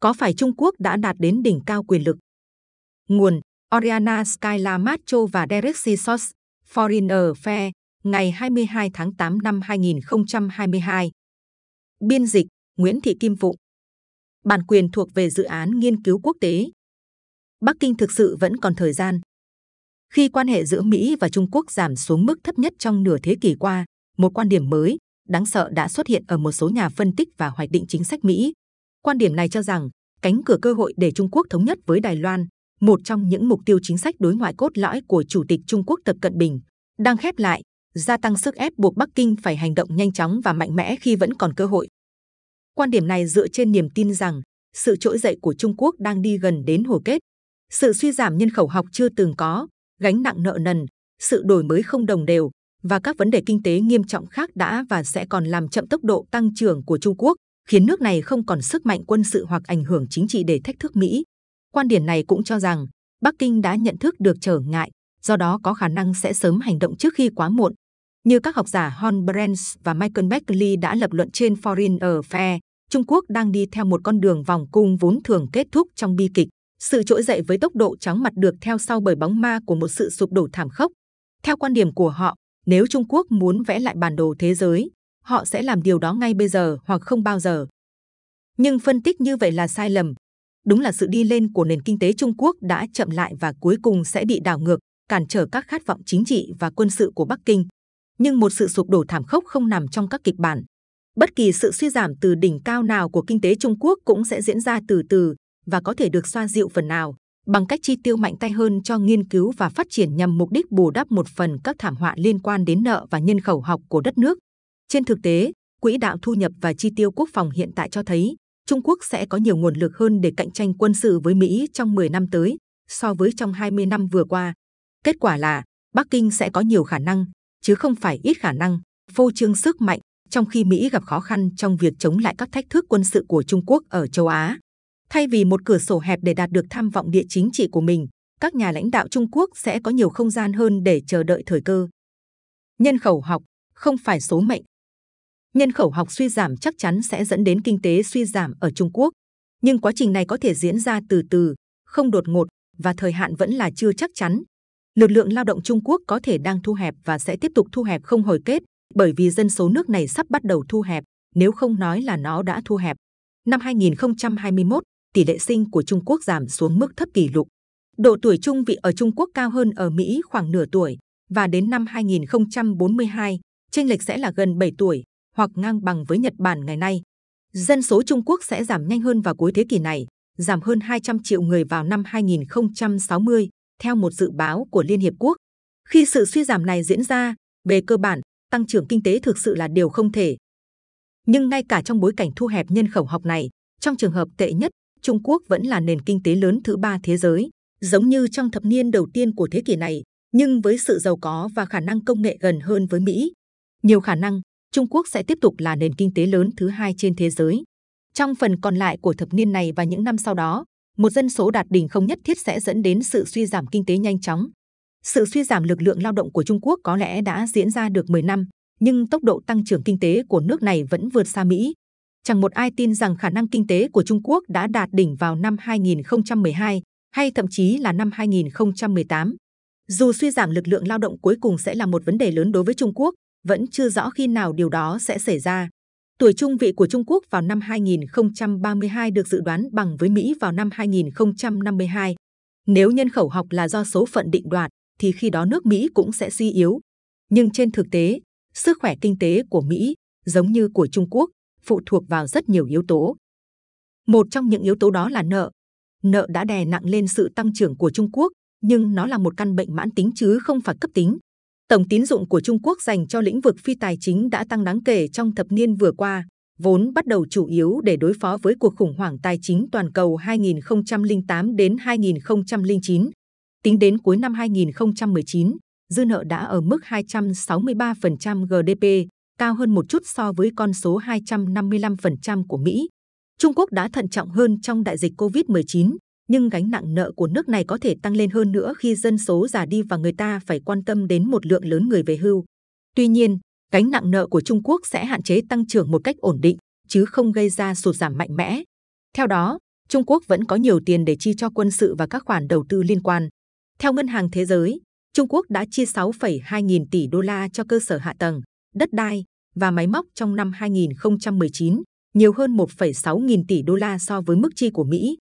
có phải Trung Quốc đã đạt đến đỉnh cao quyền lực? Nguồn Oriana Skyla Macho và Derek Sisos, Foreigner Fair, ngày 22 tháng 8 năm 2022. Biên dịch Nguyễn Thị Kim Phụng. Bản quyền thuộc về dự án nghiên cứu quốc tế. Bắc Kinh thực sự vẫn còn thời gian. Khi quan hệ giữa Mỹ và Trung Quốc giảm xuống mức thấp nhất trong nửa thế kỷ qua, một quan điểm mới, đáng sợ đã xuất hiện ở một số nhà phân tích và hoạch định chính sách Mỹ. Quan điểm này cho rằng cánh cửa cơ hội để Trung Quốc thống nhất với Đài Loan, một trong những mục tiêu chính sách đối ngoại cốt lõi của Chủ tịch Trung Quốc Tập Cận Bình, đang khép lại, gia tăng sức ép buộc Bắc Kinh phải hành động nhanh chóng và mạnh mẽ khi vẫn còn cơ hội. Quan điểm này dựa trên niềm tin rằng sự trỗi dậy của Trung Quốc đang đi gần đến hồi kết. Sự suy giảm nhân khẩu học chưa từng có, gánh nặng nợ nần, sự đổi mới không đồng đều và các vấn đề kinh tế nghiêm trọng khác đã và sẽ còn làm chậm tốc độ tăng trưởng của Trung Quốc, khiến nước này không còn sức mạnh quân sự hoặc ảnh hưởng chính trị để thách thức Mỹ. Quan điểm này cũng cho rằng Bắc Kinh đã nhận thức được trở ngại, do đó có khả năng sẽ sớm hành động trước khi quá muộn. Như các học giả Hon Brands và Michael Beckley đã lập luận trên Foreign Affairs, Trung Quốc đang đi theo một con đường vòng cung vốn thường kết thúc trong bi kịch. Sự trỗi dậy với tốc độ chóng mặt được theo sau bởi bóng ma của một sự sụp đổ thảm khốc. Theo quan điểm của họ, nếu Trung Quốc muốn vẽ lại bản đồ thế giới, họ sẽ làm điều đó ngay bây giờ hoặc không bao giờ. Nhưng phân tích như vậy là sai lầm. Đúng là sự đi lên của nền kinh tế Trung Quốc đã chậm lại và cuối cùng sẽ bị đảo ngược, cản trở các khát vọng chính trị và quân sự của Bắc Kinh. Nhưng một sự sụp đổ thảm khốc không nằm trong các kịch bản. Bất kỳ sự suy giảm từ đỉnh cao nào của kinh tế Trung Quốc cũng sẽ diễn ra từ từ và có thể được xoa dịu phần nào bằng cách chi tiêu mạnh tay hơn cho nghiên cứu và phát triển nhằm mục đích bù đắp một phần các thảm họa liên quan đến nợ và nhân khẩu học của đất nước. Trên thực tế, quỹ đạo thu nhập và chi tiêu quốc phòng hiện tại cho thấy Trung Quốc sẽ có nhiều nguồn lực hơn để cạnh tranh quân sự với Mỹ trong 10 năm tới so với trong 20 năm vừa qua. Kết quả là Bắc Kinh sẽ có nhiều khả năng, chứ không phải ít khả năng, phô trương sức mạnh, trong khi Mỹ gặp khó khăn trong việc chống lại các thách thức quân sự của Trung Quốc ở châu Á. Thay vì một cửa sổ hẹp để đạt được tham vọng địa chính trị của mình, các nhà lãnh đạo Trung Quốc sẽ có nhiều không gian hơn để chờ đợi thời cơ. Nhân khẩu học không phải số mệnh. Nhân khẩu học suy giảm chắc chắn sẽ dẫn đến kinh tế suy giảm ở Trung Quốc, nhưng quá trình này có thể diễn ra từ từ, không đột ngột và thời hạn vẫn là chưa chắc chắn. Lực lượng lao động Trung Quốc có thể đang thu hẹp và sẽ tiếp tục thu hẹp không hồi kết, bởi vì dân số nước này sắp bắt đầu thu hẹp, nếu không nói là nó đã thu hẹp. Năm 2021, tỷ lệ sinh của Trung Quốc giảm xuống mức thấp kỷ lục. Độ tuổi trung vị ở Trung Quốc cao hơn ở Mỹ khoảng nửa tuổi, và đến năm 2042, chênh lệch sẽ là gần 7 tuổi, hoặc ngang bằng với Nhật Bản ngày nay. Dân số Trung Quốc sẽ giảm nhanh hơn vào cuối thế kỷ này, giảm hơn 200 triệu người vào năm 2060, theo một dự báo của Liên Hiệp Quốc. Khi sự suy giảm này diễn ra, về cơ bản, tăng trưởng kinh tế thực sự là điều không thể. Nhưng ngay cả trong bối cảnh thu hẹp nhân khẩu học này, trong trường hợp tệ nhất, Trung Quốc vẫn là nền kinh tế lớn thứ ba thế giới, giống như trong thập niên đầu tiên của thế kỷ này, nhưng với sự giàu có và khả năng công nghệ gần hơn với Mỹ. Nhiều khả năng, Trung Quốc sẽ tiếp tục là nền kinh tế lớn thứ hai trên thế giới. Trong phần còn lại của thập niên này và những năm sau đó, một dân số đạt đỉnh không nhất thiết sẽ dẫn đến sự suy giảm kinh tế nhanh chóng. Sự suy giảm lực lượng lao động của Trung Quốc có lẽ đã diễn ra được 10 năm, nhưng tốc độ tăng trưởng kinh tế của nước này vẫn vượt xa Mỹ. Chẳng một ai tin rằng khả năng kinh tế của Trung Quốc đã đạt đỉnh vào năm 2012 hay thậm chí là năm 2018. Dù suy giảm lực lượng lao động cuối cùng sẽ là một vấn đề lớn đối với Trung Quốc, vẫn chưa rõ khi nào điều đó sẽ xảy ra. Tuổi trung vị của Trung Quốc vào năm 2032 được dự đoán bằng với Mỹ vào năm 2052. Nếu nhân khẩu học là do số phận định đoạt, thì khi đó nước Mỹ cũng sẽ suy yếu. Nhưng trên thực tế, sức khỏe kinh tế của Mỹ, giống như của Trung Quốc, phụ thuộc vào rất nhiều yếu tố. Một trong những yếu tố đó là nợ. Nợ đã đè nặng lên sự tăng trưởng của Trung Quốc, nhưng nó là một căn bệnh mãn tính chứ không phải cấp tính. Tổng tín dụng của Trung Quốc dành cho lĩnh vực phi tài chính đã tăng đáng kể trong thập niên vừa qua, vốn bắt đầu chủ yếu để đối phó với cuộc khủng hoảng tài chính toàn cầu 2008 đến 2009. Tính đến cuối năm 2019, dư nợ đã ở mức 263% GDP, cao hơn một chút so với con số 255% của Mỹ. Trung Quốc đã thận trọng hơn trong đại dịch COVID-19, nhưng gánh nặng nợ của nước này có thể tăng lên hơn nữa khi dân số già đi và người ta phải quan tâm đến một lượng lớn người về hưu. Tuy nhiên, gánh nặng nợ của Trung Quốc sẽ hạn chế tăng trưởng một cách ổn định, chứ không gây ra sụt giảm mạnh mẽ. Theo đó, Trung Quốc vẫn có nhiều tiền để chi cho quân sự và các khoản đầu tư liên quan. Theo Ngân hàng Thế giới, Trung Quốc đã chi 6,2 nghìn tỷ đô la cho cơ sở hạ tầng, đất đai và máy móc trong năm 2019, nhiều hơn 1,6 nghìn tỷ đô la so với mức chi của Mỹ.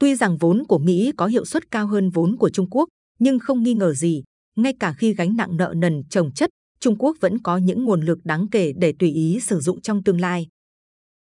Tuy rằng vốn của Mỹ có hiệu suất cao hơn vốn của Trung Quốc, nhưng không nghi ngờ gì, ngay cả khi gánh nặng nợ nần trồng chất, Trung Quốc vẫn có những nguồn lực đáng kể để tùy ý sử dụng trong tương lai.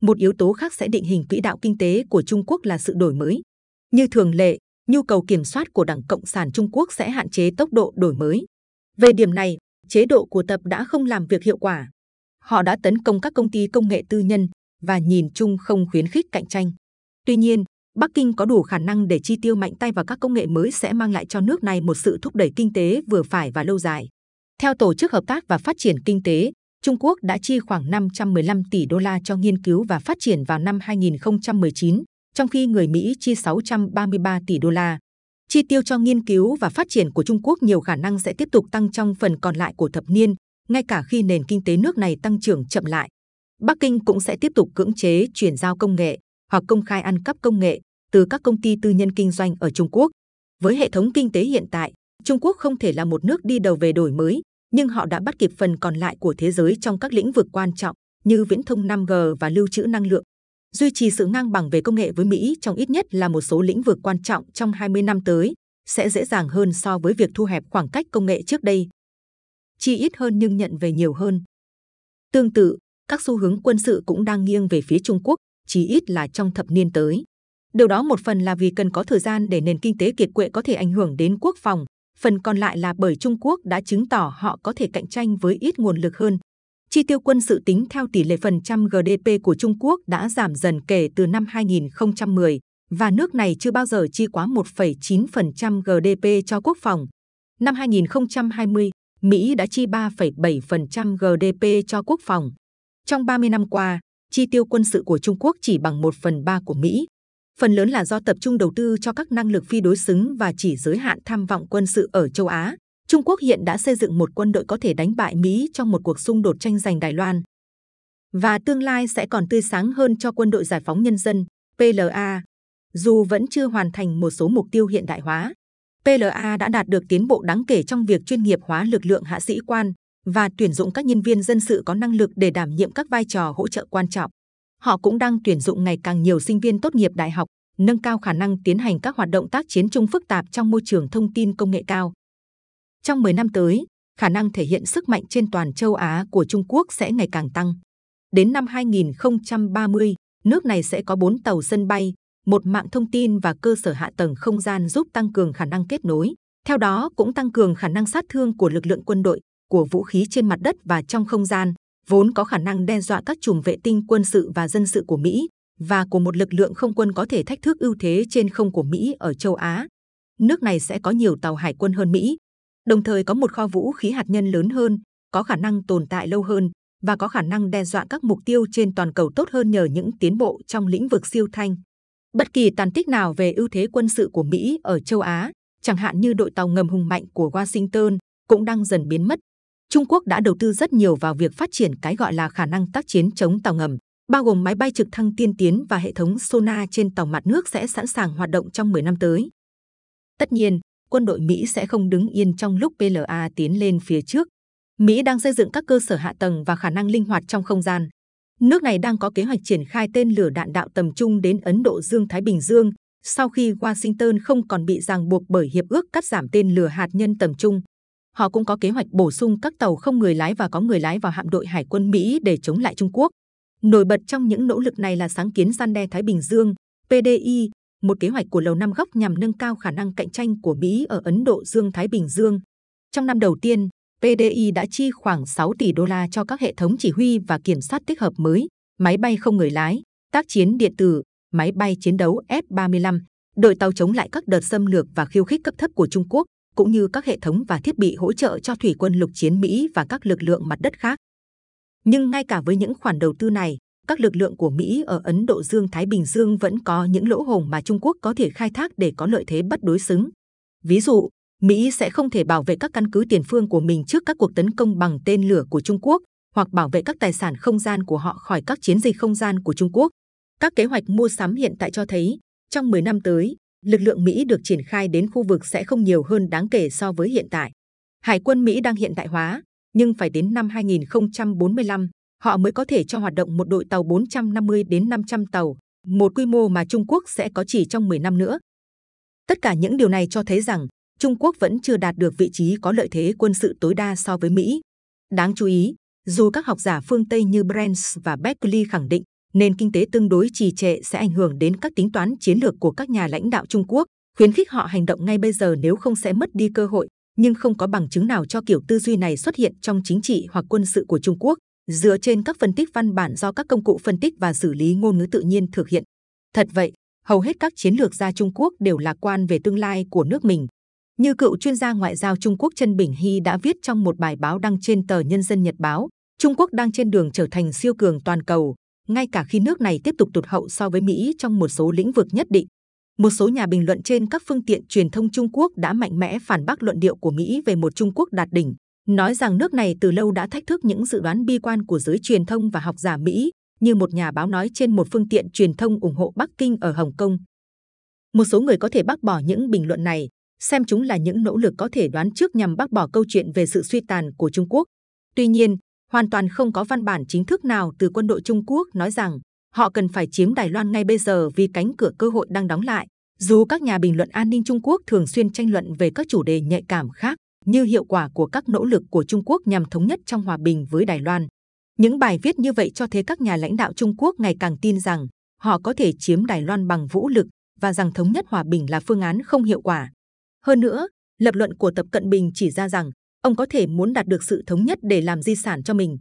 Một yếu tố khác sẽ định hình quỹ đạo kinh tế của Trung Quốc là sự đổi mới. Như thường lệ, nhu cầu kiểm soát của Đảng Cộng sản Trung Quốc sẽ hạn chế tốc độ đổi mới. Về điểm này, chế độ của tập đã không làm việc hiệu quả. Họ đã tấn công các công ty công nghệ tư nhân và nhìn chung không khuyến khích cạnh tranh. Tuy nhiên, Bắc Kinh có đủ khả năng để chi tiêu mạnh tay vào các công nghệ mới sẽ mang lại cho nước này một sự thúc đẩy kinh tế vừa phải và lâu dài. Theo Tổ chức Hợp tác và Phát triển Kinh tế, Trung Quốc đã chi khoảng 515 tỷ đô la cho nghiên cứu và phát triển vào năm 2019, trong khi người Mỹ chi 633 tỷ đô la. Chi tiêu cho nghiên cứu và phát triển của Trung Quốc nhiều khả năng sẽ tiếp tục tăng trong phần còn lại của thập niên, ngay cả khi nền kinh tế nước này tăng trưởng chậm lại. Bắc Kinh cũng sẽ tiếp tục cưỡng chế chuyển giao công nghệ hoặc công khai ăn cắp công nghệ từ các công ty tư nhân kinh doanh ở Trung Quốc. Với hệ thống kinh tế hiện tại, Trung Quốc không thể là một nước đi đầu về đổi mới, nhưng họ đã bắt kịp phần còn lại của thế giới trong các lĩnh vực quan trọng như viễn thông 5G và lưu trữ năng lượng. Duy trì sự ngang bằng về công nghệ với Mỹ trong ít nhất là một số lĩnh vực quan trọng trong 20 năm tới sẽ dễ dàng hơn so với việc thu hẹp khoảng cách công nghệ trước đây. Chi ít hơn nhưng nhận về nhiều hơn. Tương tự, các xu hướng quân sự cũng đang nghiêng về phía Trung Quốc, chỉ ít là trong thập niên tới. Điều đó một phần là vì cần có thời gian để nền kinh tế kiệt quệ có thể ảnh hưởng đến quốc phòng, phần còn lại là bởi Trung Quốc đã chứng tỏ họ có thể cạnh tranh với ít nguồn lực hơn. Chi tiêu quân sự tính theo tỷ lệ phần trăm GDP của Trung Quốc đã giảm dần kể từ năm 2010 và nước này chưa bao giờ chi quá 1,9% GDP cho quốc phòng. Năm 2020, Mỹ đã chi 3,7% GDP cho quốc phòng. Trong 30 năm qua, chi tiêu quân sự của Trung Quốc chỉ bằng 1 phần 3 của Mỹ. Phần lớn là do tập trung đầu tư cho các năng lực phi đối xứng và chỉ giới hạn tham vọng quân sự ở châu Á. Trung Quốc hiện đã xây dựng một quân đội có thể đánh bại Mỹ trong một cuộc xung đột tranh giành Đài Loan. Và tương lai sẽ còn tươi sáng hơn cho quân đội giải phóng nhân dân, PLA, dù vẫn chưa hoàn thành một số mục tiêu hiện đại hóa. PLA đã đạt được tiến bộ đáng kể trong việc chuyên nghiệp hóa lực lượng hạ sĩ quan và tuyển dụng các nhân viên dân sự có năng lực để đảm nhiệm các vai trò hỗ trợ quan trọng. Họ cũng đang tuyển dụng ngày càng nhiều sinh viên tốt nghiệp đại học, nâng cao khả năng tiến hành các hoạt động tác chiến chung phức tạp trong môi trường thông tin công nghệ cao. Trong 10 năm tới, khả năng thể hiện sức mạnh trên toàn châu Á của Trung Quốc sẽ ngày càng tăng. Đến năm 2030, nước này sẽ có 4 tàu sân bay, một mạng thông tin và cơ sở hạ tầng không gian giúp tăng cường khả năng kết nối. Theo đó cũng tăng cường khả năng sát thương của lực lượng quân đội, của vũ khí trên mặt đất và trong không gian, vốn có khả năng đe dọa các chùm vệ tinh quân sự và dân sự của Mỹ và của một lực lượng không quân có thể thách thức ưu thế trên không của Mỹ ở châu Á. Nước này sẽ có nhiều tàu hải quân hơn Mỹ, đồng thời có một kho vũ khí hạt nhân lớn hơn, có khả năng tồn tại lâu hơn và có khả năng đe dọa các mục tiêu trên toàn cầu tốt hơn nhờ những tiến bộ trong lĩnh vực siêu thanh. Bất kỳ tàn tích nào về ưu thế quân sự của Mỹ ở châu Á, chẳng hạn như đội tàu ngầm hùng mạnh của Washington, cũng đang dần biến mất. Trung Quốc đã đầu tư rất nhiều vào việc phát triển cái gọi là khả năng tác chiến chống tàu ngầm, bao gồm máy bay trực thăng tiên tiến và hệ thống sonar trên tàu mặt nước sẽ sẵn sàng hoạt động trong 10 năm tới. Tất nhiên, quân đội Mỹ sẽ không đứng yên trong lúc PLA tiến lên phía trước. Mỹ đang xây dựng các cơ sở hạ tầng và khả năng linh hoạt trong không gian. Nước này đang có kế hoạch triển khai tên lửa đạn đạo tầm trung đến Ấn Độ Dương-Thái Bình Dương sau khi Washington không còn bị ràng buộc bởi hiệp ước cắt giảm tên lửa hạt nhân tầm trung. Họ cũng có kế hoạch bổ sung các tàu không người lái và có người lái vào hạm đội Hải quân Mỹ để chống lại Trung Quốc. Nổi bật trong những nỗ lực này là sáng kiến gian đe Thái Bình Dương, PDI, một kế hoạch của Lầu Năm Góc nhằm nâng cao khả năng cạnh tranh của Mỹ ở Ấn Độ Dương-Thái Bình Dương. Trong năm đầu tiên, PDI đã chi khoảng 6 tỷ đô la cho các hệ thống chỉ huy và kiểm soát tích hợp mới, máy bay không người lái, tác chiến điện tử, máy bay chiến đấu F-35, đội tàu chống lại các đợt xâm lược và khiêu khích cấp thấp của Trung Quốc, cũng như các hệ thống và thiết bị hỗ trợ cho thủy quân lục chiến Mỹ và các lực lượng mặt đất khác. Nhưng ngay cả với những khoản đầu tư này, các lực lượng của Mỹ ở Ấn Độ Dương-Thái Bình Dương vẫn có những lỗ hổng mà Trung Quốc có thể khai thác để có lợi thế bất đối xứng. Ví dụ, Mỹ sẽ không thể bảo vệ các căn cứ tiền phương của mình trước các cuộc tấn công bằng tên lửa của Trung Quốc hoặc bảo vệ các tài sản không gian của họ khỏi các chiến dịch không gian của Trung Quốc. Các kế hoạch mua sắm hiện tại cho thấy Trong 10 năm tới, lực lượng Mỹ được triển khai đến khu vực sẽ không nhiều hơn đáng kể so với hiện tại. Hải quân Mỹ đang hiện đại hóa, nhưng phải đến năm 2045, họ mới có thể cho hoạt động một đội tàu 450 đến 500 tàu, một quy mô mà Trung Quốc sẽ có chỉ trong 10 năm nữa. Tất cả những điều này cho thấy rằng Trung Quốc vẫn chưa đạt được vị trí có lợi thế quân sự tối đa so với Mỹ. Đáng chú ý, dù các học giả phương Tây như Brands và Beckley khẳng định nền kinh tế tương đối trì trệ sẽ ảnh hưởng đến các tính toán chiến lược của các nhà lãnh đạo Trung Quốc, khuyến khích họ hành động ngay bây giờ nếu không sẽ mất đi cơ hội, nhưng không có bằng chứng nào cho kiểu tư duy này xuất hiện trong chính trị hoặc quân sự của Trung Quốc, dựa trên các phân tích văn bản do các công cụ phân tích và xử lý ngôn ngữ tự nhiên thực hiện. Thật vậy, hầu hết các chiến lược gia Trung Quốc đều lạc quan về tương lai của nước mình. Như cựu chuyên gia ngoại giao Trung Quốc Trân Bình Hy đã viết trong một bài báo đăng trên tờ Nhân dân Nhật báo, Trung Quốc đang trên đường trở thành siêu cường toàn cầu, ngay cả khi nước này tiếp tục tụt hậu so với Mỹ trong một số lĩnh vực nhất định. Một số nhà bình luận trên các phương tiện truyền thông Trung Quốc đã mạnh mẽ phản bác luận điệu của Mỹ về một Trung Quốc đạt đỉnh, nói rằng nước này từ lâu đã thách thức những dự đoán bi quan của giới truyền thông và học giả Mỹ, như một nhà báo nói trên một phương tiện truyền thông ủng hộ Bắc Kinh ở Hồng Kông. Một số người có thể bác bỏ những bình luận này, xem chúng là những nỗ lực có thể đoán trước nhằm bác bỏ câu chuyện về sự suy tàn của Trung Quốc. Tuy nhiên, hoàn toàn không có văn bản chính thức nào từ quân đội Trung Quốc nói rằng họ cần phải chiếm Đài Loan ngay bây giờ vì cánh cửa cơ hội đang đóng lại. Dù các nhà bình luận an ninh Trung Quốc thường xuyên tranh luận về các chủ đề nhạy cảm khác, như hiệu quả của các nỗ lực của Trung Quốc nhằm thống nhất trong hòa bình với Đài Loan. Những bài viết như vậy cho thấy các nhà lãnh đạo Trung Quốc ngày càng tin rằng họ có thể chiếm Đài Loan bằng vũ lực và rằng thống nhất hòa bình là phương án không hiệu quả. Hơn nữa, lập luận của Tập Cận Bình chỉ ra rằng ông có thể muốn đạt được sự thống nhất để làm di sản cho mình.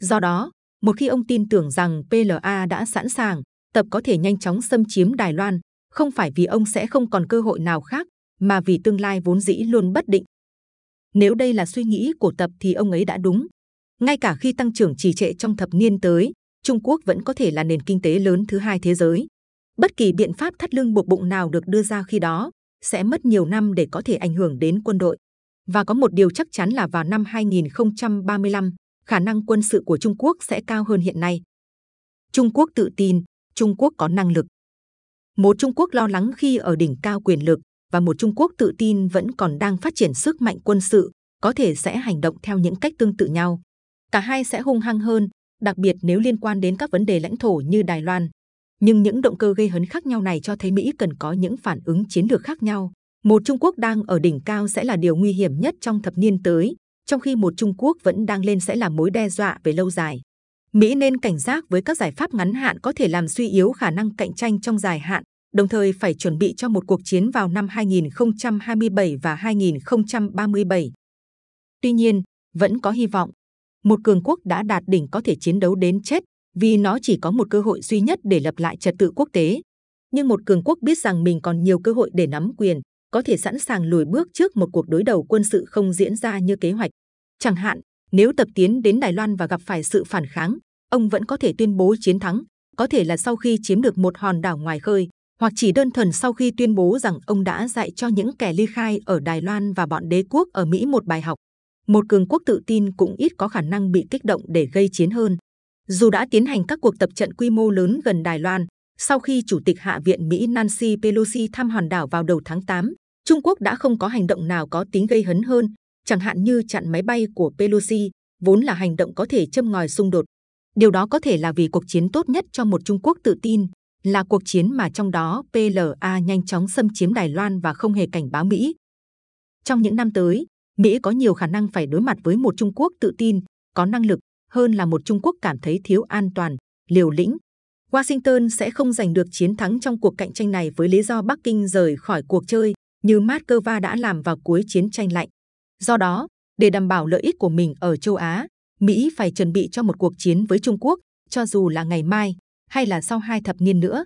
Do đó, một khi ông tin tưởng rằng PLA đã sẵn sàng, Tập có thể nhanh chóng xâm chiếm Đài Loan, không phải vì ông sẽ không còn cơ hội nào khác, mà vì tương lai vốn dĩ luôn bất định. Nếu đây là suy nghĩ của Tập thì ông ấy đã đúng. Ngay cả khi tăng trưởng trì trệ trong thập niên tới, Trung Quốc vẫn có thể là nền kinh tế lớn thứ hai thế giới. Bất kỳ biện pháp thắt lưng buộc bụng nào được đưa ra khi đó sẽ mất nhiều năm để có thể ảnh hưởng đến quân đội. Và có một điều chắc chắn là vào năm 2035, khả năng quân sự của Trung Quốc sẽ cao hơn hiện nay. Trung Quốc tự tin, Trung Quốc có năng lực. Một Trung Quốc lo lắng khi ở đỉnh cao quyền lực và một Trung Quốc tự tin vẫn còn đang phát triển sức mạnh quân sự, có thể sẽ hành động theo những cách tương tự nhau. Cả hai sẽ hung hăng hơn, đặc biệt nếu liên quan đến các vấn đề lãnh thổ như Đài Loan. Nhưng những động cơ gây hấn khác nhau này cho thấy Mỹ cần có những phản ứng chiến lược khác nhau. Một Trung Quốc đang ở đỉnh cao sẽ là điều nguy hiểm nhất trong thập niên tới, trong khi một Trung Quốc vẫn đang lên sẽ là mối đe dọa về lâu dài. Mỹ nên cảnh giác với các giải pháp ngắn hạn có thể làm suy yếu khả năng cạnh tranh trong dài hạn, đồng thời phải chuẩn bị cho một cuộc chiến vào năm 2027 và 2037. Tuy nhiên, vẫn có hy vọng. Một cường quốc đã đạt đỉnh có thể chiến đấu đến chết vì nó chỉ có một cơ hội duy nhất để lập lại trật tự quốc tế. Nhưng một cường quốc biết rằng mình còn nhiều cơ hội để nắm quyền, có thể sẵn sàng lùi bước trước một cuộc đối đầu quân sự không diễn ra như kế hoạch. Chẳng hạn, nếu tập tiến đến Đài Loan và gặp phải sự phản kháng, ông vẫn có thể tuyên bố chiến thắng, có thể là sau khi chiếm được một hòn đảo ngoài khơi, hoặc chỉ đơn thuần sau khi tuyên bố rằng ông đã dạy cho những kẻ ly khai ở Đài Loan và bọn đế quốc ở Mỹ một bài học. Một cường quốc tự tin cũng ít có khả năng bị kích động để gây chiến hơn. Dù đã tiến hành các cuộc tập trận quy mô lớn gần Đài Loan, sau khi Chủ tịch Hạ viện Mỹ Nancy Pelosi thăm hòn đảo vào đầu tháng 8, Trung Quốc đã không có hành động nào có tính gây hấn hơn, chẳng hạn như chặn máy bay của Pelosi, vốn là hành động có thể châm ngòi xung đột. Điều đó có thể là vì cuộc chiến tốt nhất cho một Trung Quốc tự tin, là cuộc chiến mà trong đó PLA nhanh chóng xâm chiếm Đài Loan và không hề cảnh báo Mỹ. Trong những năm tới, Mỹ có nhiều khả năng phải đối mặt với một Trung Quốc tự tin, có năng lực, hơn là một Trung Quốc cảm thấy thiếu an toàn, liều lĩnh. Washington sẽ không giành được chiến thắng trong cuộc cạnh tranh này với lý do Bắc Kinh rời khỏi cuộc chơi như Moscow đã làm vào cuối chiến tranh lạnh. Do đó, để đảm bảo lợi ích của mình ở châu Á, Mỹ phải chuẩn bị cho một cuộc chiến với Trung Quốc, cho dù là ngày mai hay là sau hai thập niên nữa.